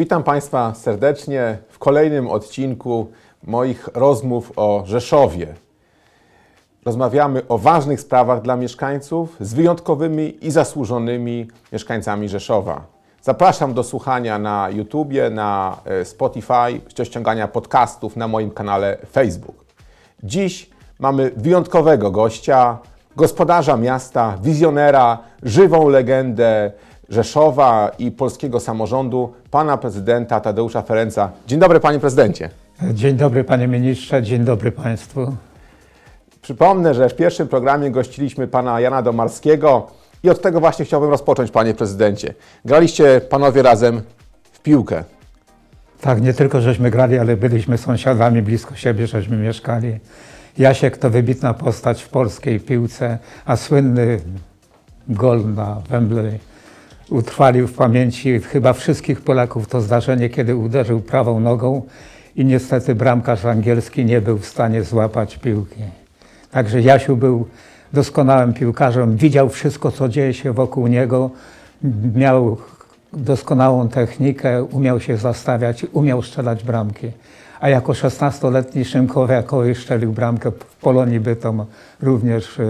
Witam Państwa serdecznie w kolejnym odcinku moich rozmów o Rzeszowie. Rozmawiamy o ważnych sprawach dla mieszkańców z wyjątkowymi i zasłużonymi mieszkańcami Rzeszowa. Zapraszam do słuchania na YouTubie, na e, Spotify, do ściągania podcastów na moim kanale Facebook. Dziś mamy wyjątkowego gościa, gospodarza miasta, wizjonera, żywą legendę Rzeszowa i polskiego samorządu, pana prezydenta Tadeusza Ferenca. Dzień dobry, panie prezydencie. Dzień dobry panie ministrze, dzień dobry państwu. Przypomnę, że w pierwszym programie gościliśmy pana Jana Domarskiego i od tego właśnie chciałbym rozpocząć, panie prezydencie. Graliście panowie razem w piłkę. Tak, nie tylko żeśmy grali, ale byliśmy sąsiadami, blisko siebie żeśmy mieszkali. Jasiek to wybitna postać w polskiej piłce, a słynny gol na Wembley utrwalił w pamięci chyba wszystkich Polaków to zdarzenie, kiedy uderzył prawą nogą i niestety bramkarz angielski nie był w stanie złapać piłki. Także Jasiu był doskonałym piłkarzem, widział wszystko, co dzieje się wokół niego, miał doskonałą technikę, umiał się zastawiać, umiał strzelać bramki. A jako 16-letni Szymkowiakowi szczelił bramkę w Polonii Bytom, również e,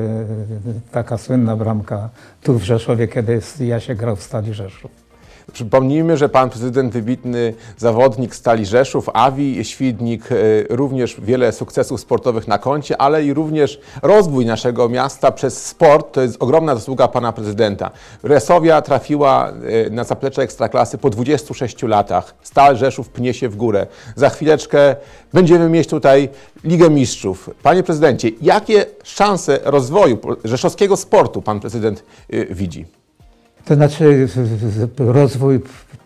taka słynna bramka tu w Rzeszowie, kiedy ja się grał w Stali Rzeszów. Przypomnijmy, że pan prezydent, wybitny zawodnik Stali Rzeszów, Awi Świdnik, e, również wiele sukcesów sportowych na koncie, ale i również rozwój naszego miasta przez sport. To jest ogromna zasługa pana prezydenta. Resowia trafiła e, na zaplecze Ekstraklasy po 26 latach. Stal Rzeszów pnie się w górę. Za chwileczkę będziemy mieć tutaj Ligę Mistrzów. Panie prezydencie, jakie szanse rozwoju rzeszowskiego sportu pan prezydent e, widzi? To znaczy rozwój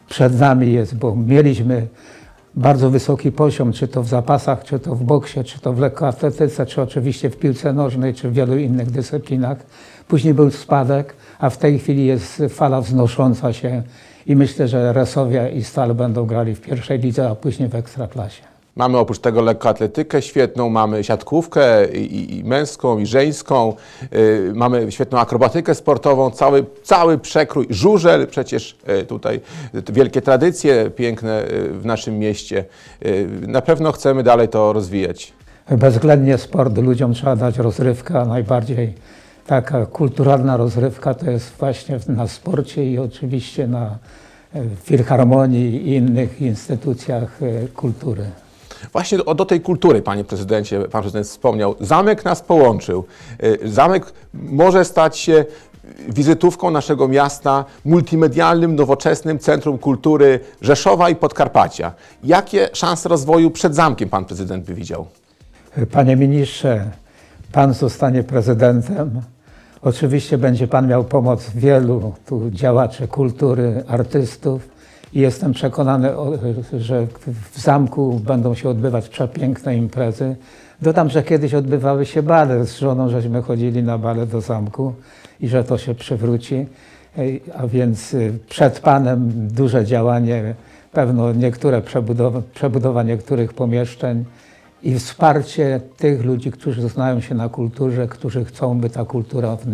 przed nami jest, bo mieliśmy bardzo wysoki poziom, czy to w zapasach, czy to w boksie, czy to w lekkoatletyce, czy oczywiście w piłce nożnej, czy w wielu innych dyscyplinach. Później był spadek, a w tej chwili jest fala wznosząca się i myślę, że Resowia i Stal będą grali w pierwszej lidze, a później w Ekstraklasie. Mamy oprócz tego lekkoatletykę świetną, mamy siatkówkę i, i męską, i żeńską, yy, mamy świetną akrobatykę sportową, cały, cały przekrój, żużel, przecież yy, tutaj wielkie tradycje piękne yy, w naszym mieście. Na pewno chcemy dalej to rozwijać. Bezwzględnie sport ludziom trzeba dać rozrywkę, a najbardziej taka kulturalna rozrywka to jest właśnie na sporcie i oczywiście na filharmonii i innych instytucjach kultury. Właśnie do, do tej kultury, panie prezydencie, pan prezydent wspomniał. Zamek nas połączył. Y, zamek może stać się wizytówką naszego miasta, multimedialnym, nowoczesnym centrum kultury Rzeszowa i Podkarpacia. Jakie szanse rozwoju przed zamkiem pan prezydent by widział? Panie ministrze, pan zostanie prezydentem. Oczywiście będzie pan miał pomoc wielu tu działaczy kultury, artystów jestem przekonany, że w zamku będą się odbywać przepiękne imprezy. Dodam, że kiedyś odbywały się bale z żoną, żeśmy chodzili na bale do zamku i że to się przywróci. A więc y, przed Panem duże działanie, pewno niektóre przebudowa, przebudowa niektórych pomieszczeń i wsparcie tych ludzi, którzy znają się na kulturze, którzy chcą, by ta kultura w,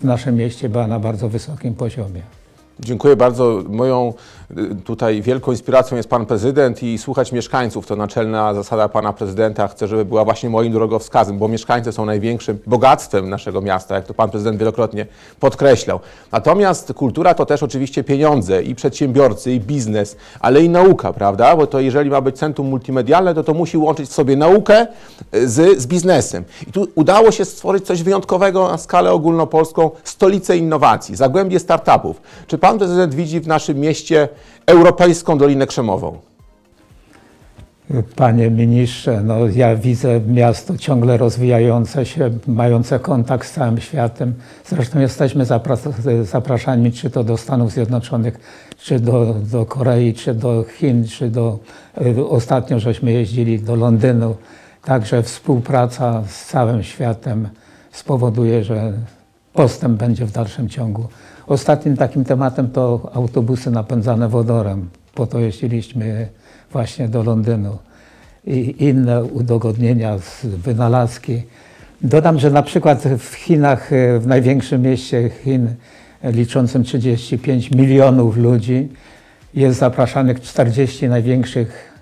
w naszym mieście była na bardzo wysokim poziomie. Dziękuję bardzo. Moją tutaj wielką inspiracją jest pan prezydent i słuchać mieszkańców. To naczelna zasada pana prezydenta. Chcę, żeby była właśnie moim drogowskazem, bo mieszkańcy są największym bogactwem naszego miasta, jak to pan prezydent wielokrotnie podkreślał. Natomiast kultura to też oczywiście pieniądze i przedsiębiorcy, i biznes, ale i nauka, prawda? Bo to jeżeli ma być centrum multimedialne, to to musi łączyć sobie naukę y, z, z biznesem. I tu udało się stworzyć coś wyjątkowego na skalę ogólnopolską, stolicę innowacji, zagłębie startupów. Czy pan prezydent widzi w naszym mieście europejską Dolinę Krzemową? Panie ministrze, no ja widzę miasto ciągle rozwijające się, mające kontakt z całym światem. Zresztą jesteśmy zapraszani czy to do Stanów Zjednoczonych, czy do, do Korei, czy do Chin, czy do... Ostatnio żeśmy jeździli do Londynu. Także współpraca z całym światem spowoduje, że postęp będzie w dalszym ciągu. Ostatnim takim tematem to autobusy napędzane wodorem. Po to jeździliśmy właśnie do Londynu. I inne udogodnienia, wynalazki. Dodam, że na przykład w Chinach, w największym mieście Chin, liczącym 35 milionów ludzi, Jest zapraszanych 40 największych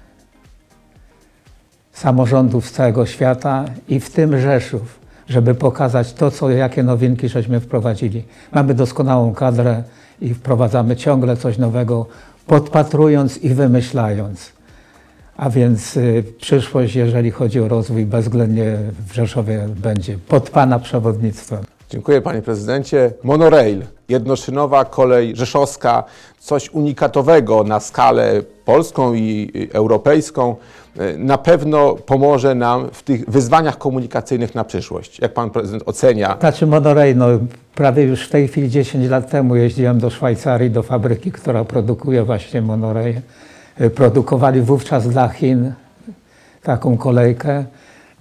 samorządów z całego świata i w tym Rzeszów, żeby pokazać to, co, jakie nowinki żeśmy wprowadzili. Mamy doskonałą kadrę i wprowadzamy ciągle coś nowego, podpatrując i wymyślając. A więc y, przyszłość, jeżeli chodzi o rozwój, bezwzględnie w Rzeszowie będzie pod Pana przewodnictwem. Dziękuję panie prezydencie. Monorail, jednoszynowa kolej rzeszowska, coś unikatowego na skalę polską i europejską, e, na pewno pomoże nam w tych wyzwaniach komunikacyjnych na przyszłość. Jak pan prezydent ocenia? Znaczy monorail, no prawie już w tej chwili 10 lat temu jeździłem do Szwajcarii, do fabryki, która produkuje właśnie monorail. Y, Produkowali wówczas dla Chin taką kolejkę.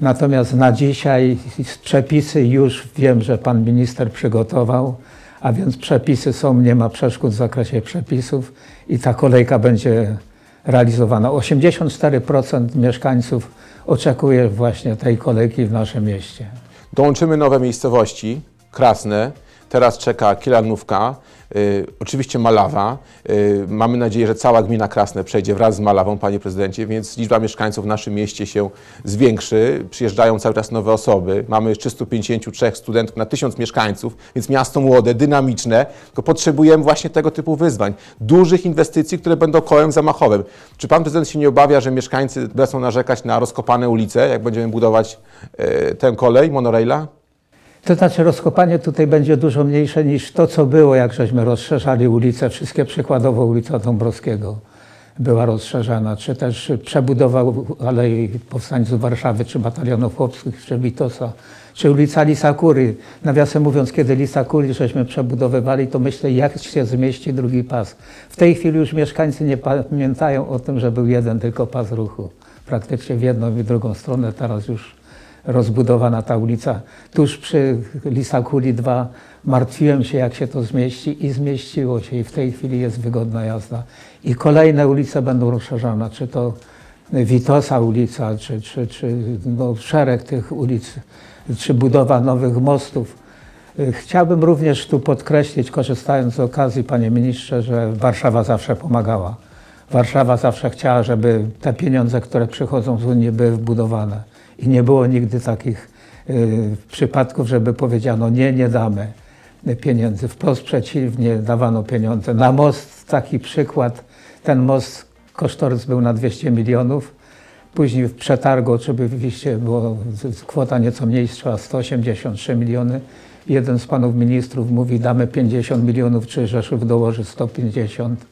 Natomiast na dzisiaj przepisy już wiem, że pan minister przygotował, a więc przepisy są, nie ma przeszkód w zakresie przepisów i ta kolejka będzie realizowana. 84% mieszkańców oczekuje właśnie tej kolejki w naszym mieście. Dołączymy nowe miejscowości, Krasne, teraz czeka Kielanówka, y, oczywiście Malawa. Y, mamy nadzieję, że cała gmina Krasne przejdzie wraz z Malawą, panie prezydencie, więc liczba mieszkańców w naszym mieście się zwiększy. Przyjeżdżają cały czas nowe osoby. Mamy 353 studentów na 1000 mieszkańców, więc miasto młode, dynamiczne, tylko potrzebujemy właśnie tego typu wyzwań. Dużych inwestycji, które będą kołem zamachowym. Czy pan prezydent się nie obawia, że mieszkańcy będą narzekać na rozkopane ulice, jak będziemy budować y, tę kolej, monoraila? To znaczy rozkopanie tutaj będzie dużo mniejsze niż to, co było, jak żeśmy rozszerzali ulice. Wszystkie przykładowo ulica Dąbrowskiego była rozszerzana, czy też przebudowa Alei Powstańców Warszawy, czy Batalionów Chłopskich, czy Witosa, czy ulica Lisakury. Nawiasem mówiąc, kiedy Lisakury żeśmy przebudowywali, to myślę, jak się zmieści drugi pas. W tej chwili już mieszkańcy nie pamiętają o tym, że był jeden tylko pas ruchu. Praktycznie w jedną i w drugą stronę teraz już rozbudowana ta ulica. Tuż przy Lisakuli 2 martwiłem się, jak się to zmieści i zmieściło się i w tej chwili jest wygodna jazda. I kolejne ulice będą rozszerzane, czy to Witosa ulica, czy, czy, czy no, szereg tych ulic, czy budowa nowych mostów. Chciałbym również tu podkreślić, korzystając z okazji, panie ministrze, że Warszawa zawsze pomagała. Warszawa zawsze chciała, żeby te pieniądze, które przychodzą z Unii, były wbudowane. I nie było nigdy takich y, przypadków, żeby powiedziano nie, nie damy pieniędzy. Wprost przeciwnie, dawano pieniądze. Na most taki przykład, ten most kosztorys był na 200 milionów. Później w przetargu oczywiście była kwota nieco mniejsza, 183 miliony. Jeden z panów ministrów mówi, damy 50 milionów, czy Rzeszów dołoży 150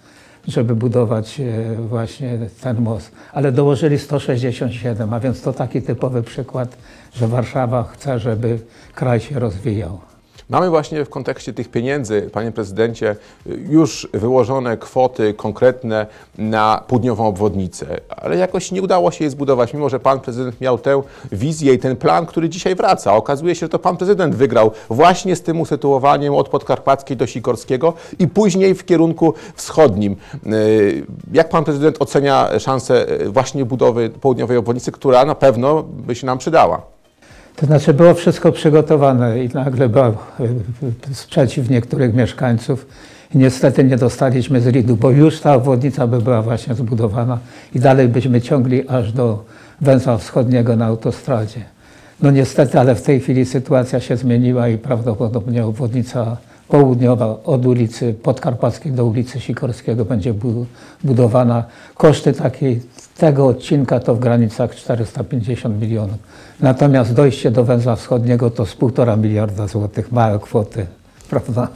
żeby budować e, właśnie ten most. Ale dołożyli 167, a więc to taki typowy przykład, że Warszawa chce, żeby kraj się rozwijał. Mamy właśnie w kontekście tych pieniędzy, panie prezydencie, już wyłożone kwoty konkretne na południową obwodnicę, ale jakoś nie udało się jej zbudować, mimo że pan prezydent miał tę wizję i ten plan, który dzisiaj wraca. Okazuje się, że to pan prezydent wygrał właśnie z tym usytuowaniem od Podkarpackiej do Sikorskiego i później w kierunku wschodnim. Yy, Jak pan prezydent ocenia szansę właśnie budowy południowej obwodnicy, która na pewno by się nam przydała? To znaczy było wszystko przygotowane i nagle był e, sprzeciw niektórych mieszkańców i niestety nie dostaliśmy z RID-u, bo już ta obwodnica by była właśnie zbudowana i dalej byśmy ciągli aż do węzła wschodniego na autostradzie. No niestety, ale w tej chwili sytuacja się zmieniła i prawdopodobnie obwodnica południowa od ulicy Podkarpackiej do ulicy Sikorskiego będzie bu- budowana. Koszty takiej, tego odcinka to w granicach 450 milionów. Natomiast dojście do węzła wschodniego to z półtora miliarda złotych, małe kwoty, prawda?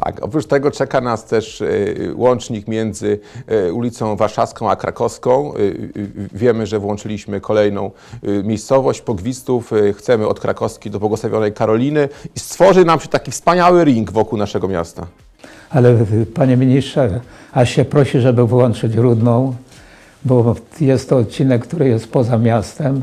Tak, oprócz tego czeka nas też y, łącznik między y, ulicą Warszawską a Krakowską. Y, Wiemy, że włączyliśmy kolejną miejscowość Pogwistów. Chcemy od Krakowski do błogosławionej Karoliny i stworzy nam się taki wspaniały ring wokół naszego miasta. Ale panie ministrze, aż się prosi, żeby wyłączyć Rudną, bo jest to odcinek, który jest poza miastem.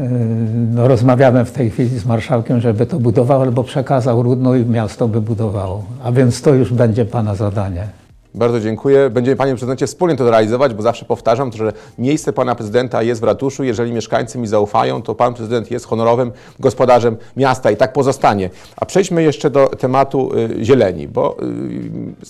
Y, No, rozmawiamy w tej chwili z marszałkiem, żeby to budował, albo przekazał Rudną i miasto by budowało. A więc to już będzie pana zadanie. Bardzo dziękuję. Będziemy Panie Prezydencie wspólnie to realizować, bo zawsze powtarzam, że miejsce Pana Prezydenta jest w ratuszu. Jeżeli mieszkańcy mi zaufają, to Pan Prezydent jest honorowym gospodarzem miasta i tak pozostanie. A przejdźmy jeszcze do tematu y, zieleni, bo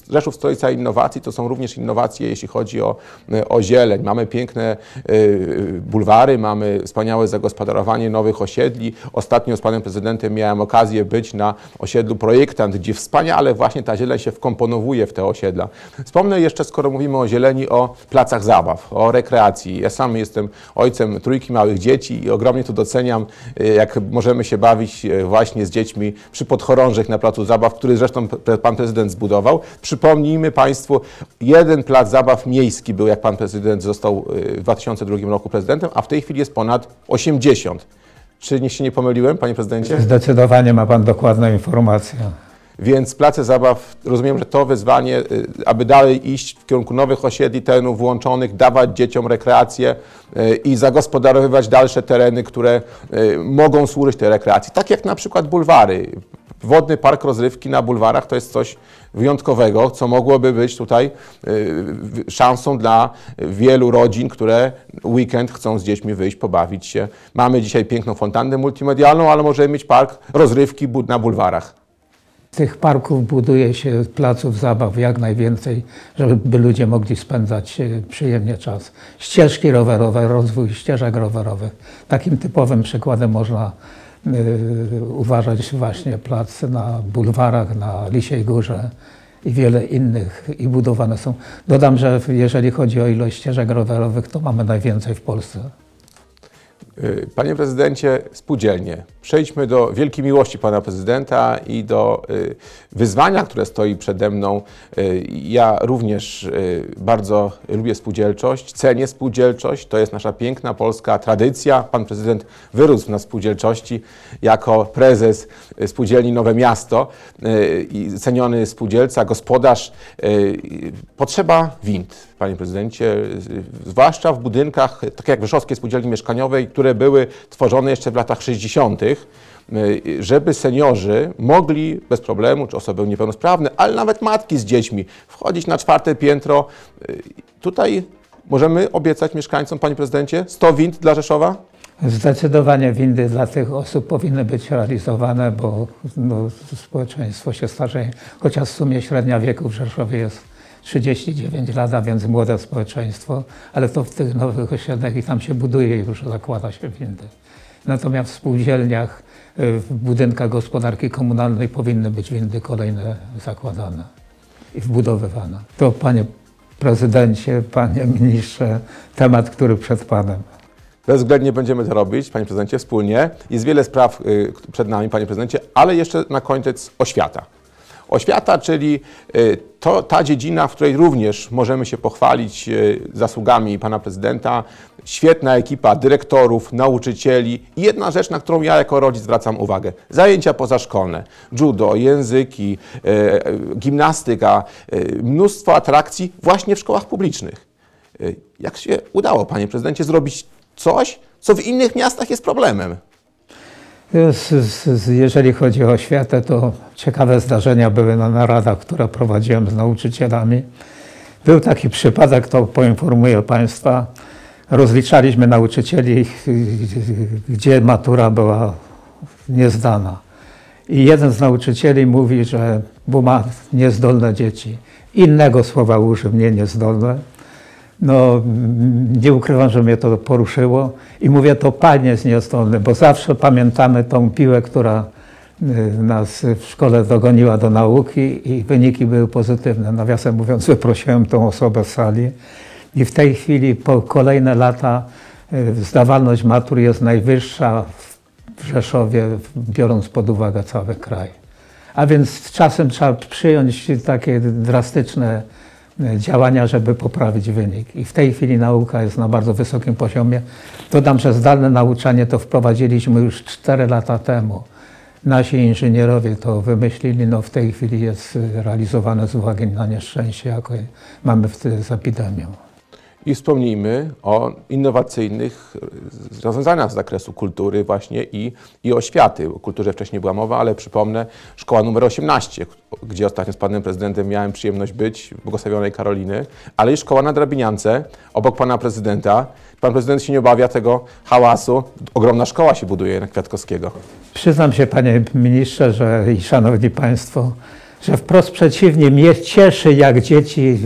y, Rzeszów Stolica Innowacji to są również innowacje, jeśli chodzi o, y, o zieleń. Mamy piękne y, bulwary, mamy wspaniałe zagospodarowanie nowych osiedli. Ostatnio z Panem Prezydentem miałem okazję być na osiedlu Projektant, gdzie wspaniale właśnie ta zieleń się wkomponowuje w te osiedla. Wspomnę jeszcze, skoro mówimy o zieleni, o placach zabaw, o rekreacji. Ja sam jestem ojcem trójki małych dzieci i ogromnie to doceniam, y, jak możemy się bawić y, właśnie z dziećmi przy podchorążych na placu zabaw, który zresztą pan prezydent zbudował. Przypomnijmy Państwu, jeden plac zabaw miejski był, jak pan prezydent został y, w 2002 roku prezydentem, a w tej chwili jest ponad 80. Czy nie się nie pomyliłem, panie prezydencie? Zdecydowanie ma Pan dokładną informację. Więc place zabaw, rozumiem, że to wyzwanie, y, aby dalej iść w kierunku nowych osiedli, terenów włączonych, dawać dzieciom rekreację y, i zagospodarowywać dalsze tereny, które y, mogą służyć tej rekreacji. Tak jak na przykład bulwary. Wodny park rozrywki na bulwarach to jest coś wyjątkowego, co mogłoby być tutaj szansą dla wielu rodzin, które weekend chcą z dziećmi wyjść, pobawić się. Mamy dzisiaj piękną fontannę multimedialną, ale możemy mieć park rozrywki na bulwarach. Tych parków buduje się, placów zabaw jak najwięcej, żeby ludzie mogli spędzać e, przyjemnie czas. Ścieżki rowerowe, rozwój ścieżek rowerowych. Takim typowym przykładem można y, uważać właśnie plac na bulwarach, na Lisiej Górze i wiele innych i budowane są. Dodam, że jeżeli chodzi o ilość ścieżek rowerowych, to mamy najwięcej w Polsce. Y, Panie prezydencie, spółdzielnie. Przejdźmy do wielkiej miłości pana prezydenta i do y, wyzwania, które stoi przede mną. Y, Ja również bardzo lubię spółdzielczość, cenię spółdzielczość. To jest nasza piękna polska tradycja. Pan prezydent wyrósł na spółdzielczości jako prezes spółdzielni Nowe Miasto i ceniony spółdzielca, gospodarz. Potrzeba wind, panie prezydencie, zwłaszcza w budynkach, tak jak Rzeszowskie Spółdzielni Mieszkaniowej, które były tworzone jeszcze w latach 60., y, żeby seniorzy mogli bez problemu, czy osoby niepełnosprawne, ale nawet matki z dziećmi, wchodzić na czwarte piętro. Y, Tutaj możemy obiecać mieszkańcom, panie prezydencie, 100 wind dla Rzeszowa? Zdecydowanie windy dla tych osób powinny być realizowane, bo no, społeczeństwo się starzeje. Chociaż w sumie średnia wieku w Rzeszowie jest 39 lat, a więc młode społeczeństwo, ale to w tych nowych osiedlach i tam się buduje już, zakłada się windy. Natomiast w spółdzielniach, y, w budynkach gospodarki komunalnej powinny być windy kolejne zakładane i wbudowywane. To panie prezydencie, panie ministrze, temat, który przed panem. Bezwzględnie będziemy to robić, panie prezydencie, wspólnie. Jest wiele spraw y, przed nami, panie prezydencie, ale jeszcze na koniec oświata. Oświata, czyli y, to, ta dziedzina, w której również możemy się pochwalić y, zasługami pana prezydenta. Świetna ekipa dyrektorów, nauczycieli i jedna rzecz, na którą ja jako rodzic zwracam uwagę. Zajęcia pozaszkolne, judo, języki, y, gimnastyka, mnóstwo atrakcji właśnie w szkołach publicznych. Jak się udało, panie prezydencie, zrobić coś, co w innych miastach jest problemem? Jeżeli chodzi o oświatę, to ciekawe zdarzenia były na naradach, które prowadziłem z nauczycielami. Był taki przypadek, to poinformuję Państwa. Rozliczaliśmy nauczycieli, gdzie matura była niezdana. I jeden z nauczycieli mówi, że bo ma niezdolne dzieci. Innego słowa użył, nie niezdolne. No, nie ukrywam, że mnie to poruszyło i mówię, to Panie jest niezdolny, bo zawsze pamiętamy tą piłę, która y, nas w szkole dogoniła do nauki i wyniki były pozytywne. Nawiasem mówiąc, wyprosiłem tą osobę z sali i w tej chwili po kolejne lata y, zdawalność matur jest najwyższa w Rzeszowie, biorąc pod uwagę cały kraj. A więc czasem trzeba przyjąć takie drastyczne działania, żeby poprawić wynik. I w tej chwili nauka jest na bardzo wysokim poziomie. Dodam, że zdalne nauczanie to wprowadziliśmy już 4 lata temu. Nasi inżynierowie to wymyślili, no w tej chwili jest realizowane z uwagi na nieszczęście, jakie mamy z epidemią. I wspomnijmy o innowacyjnych rozwiązaniach z zakresu kultury właśnie i, i oświaty. O kulturze wcześniej była mowa, ale przypomnę, szkoła numer 18, gdzie ostatnio z panem prezydentem miałem przyjemność być, błogosławionej Karoliny, ale i szkoła na Drabiniance, obok pana prezydenta. Pan prezydent się nie obawia tego hałasu. Ogromna szkoła się buduje na Kwiatkowskiego. Przyznam się, panie ministrze, że i szanowni państwo, że wprost przeciwnie, mnie cieszy, jak dzieci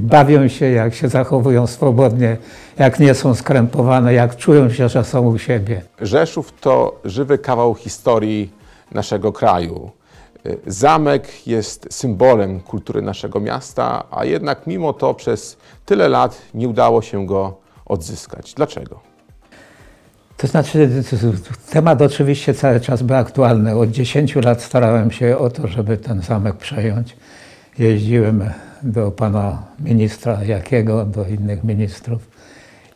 bawią się, jak się zachowują swobodnie, jak nie są skrępowane, jak czują się, że są u siebie. Rzeszów to żywy kawał historii naszego kraju. Zamek jest symbolem kultury naszego miasta, a jednak mimo to przez tyle lat nie udało się go odzyskać. Dlaczego? To znaczy, temat oczywiście cały czas był aktualny. Od 10 lat starałem się o to, żeby ten zamek przejąć. Jeździłem do pana ministra Jakiego, do innych ministrów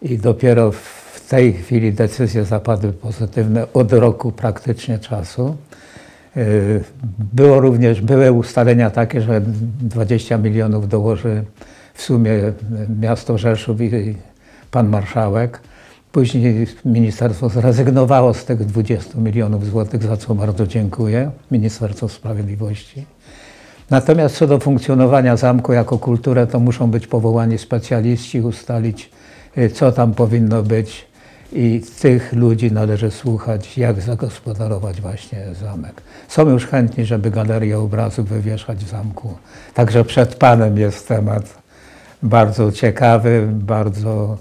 i dopiero w tej chwili decyzje zapadły pozytywne od roku praktycznie czasu. Yy, Było również, były ustalenia takie, że 20 milionów dołoży w sumie miasto Rzeszów i pan marszałek. Później ministerstwo zrezygnowało z tych 20 milionów złotych, za co bardzo dziękuję, Ministerstwo Sprawiedliwości. Natomiast co do funkcjonowania zamku jako kulturę, to muszą być powołani specjaliści, ustalić, y, co tam powinno być i tych ludzi należy słuchać, jak zagospodarować właśnie zamek. Są już chętni, żeby galerię obrazów wywieszać w zamku. Także przed Panem jest temat bardzo ciekawy, bardzo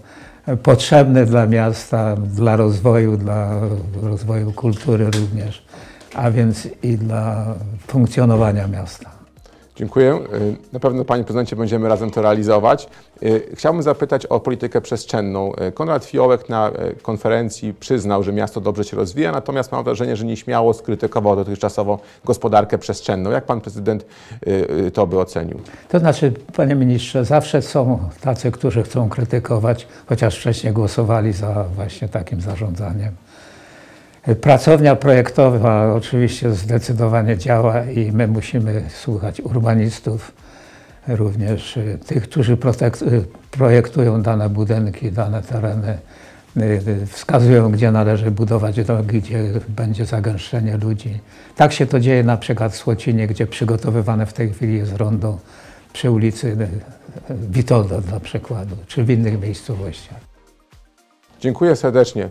potrzebny dla miasta, dla rozwoju, dla rozwoju kultury również, a więc i dla funkcjonowania miasta. Dziękuję. Na pewno, panie prezydencie, będziemy razem to realizować. Chciałbym zapytać o politykę przestrzenną. Konrad Fiołek na konferencji przyznał, że miasto dobrze się rozwija, natomiast mam wrażenie, że nieśmiało skrytykował dotychczasowo gospodarkę przestrzenną. Jak pan prezydent to by ocenił? To znaczy, panie ministrze, zawsze są tacy, którzy chcą krytykować, chociaż wcześniej głosowali za właśnie takim zarządzaniem. Pracownia projektowa oczywiście zdecydowanie działa i my musimy słuchać urbanistów, również y, tych, którzy y, projektują dane budynki, dane tereny, y, wskazują, gdzie należy budować drogi, gdzie będzie zagęszczenie ludzi. Tak się to dzieje na przykład w Słocinie, gdzie przygotowywane w tej chwili jest rondo przy ulicy Witolda dla przykładu, czy w innych miejscowościach. Dziękuję serdecznie.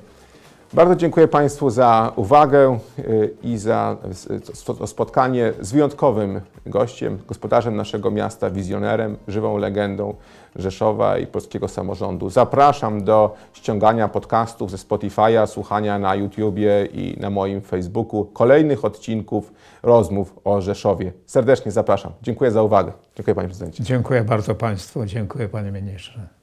Bardzo dziękuję Państwu za uwagę y, i za spotkanie z wyjątkowym gościem, gospodarzem naszego miasta, wizjonerem, żywą legendą Rzeszowa i polskiego samorządu. Zapraszam do ściągania podcastów ze Spotify'a, słuchania na YouTubie i na moim Facebooku kolejnych odcinków rozmów o Rzeszowie. Serdecznie zapraszam. Dziękuję za uwagę. Dziękuję Panie Prezydencie. Dziękuję bardzo Państwu, dziękuję Panie Ministrze.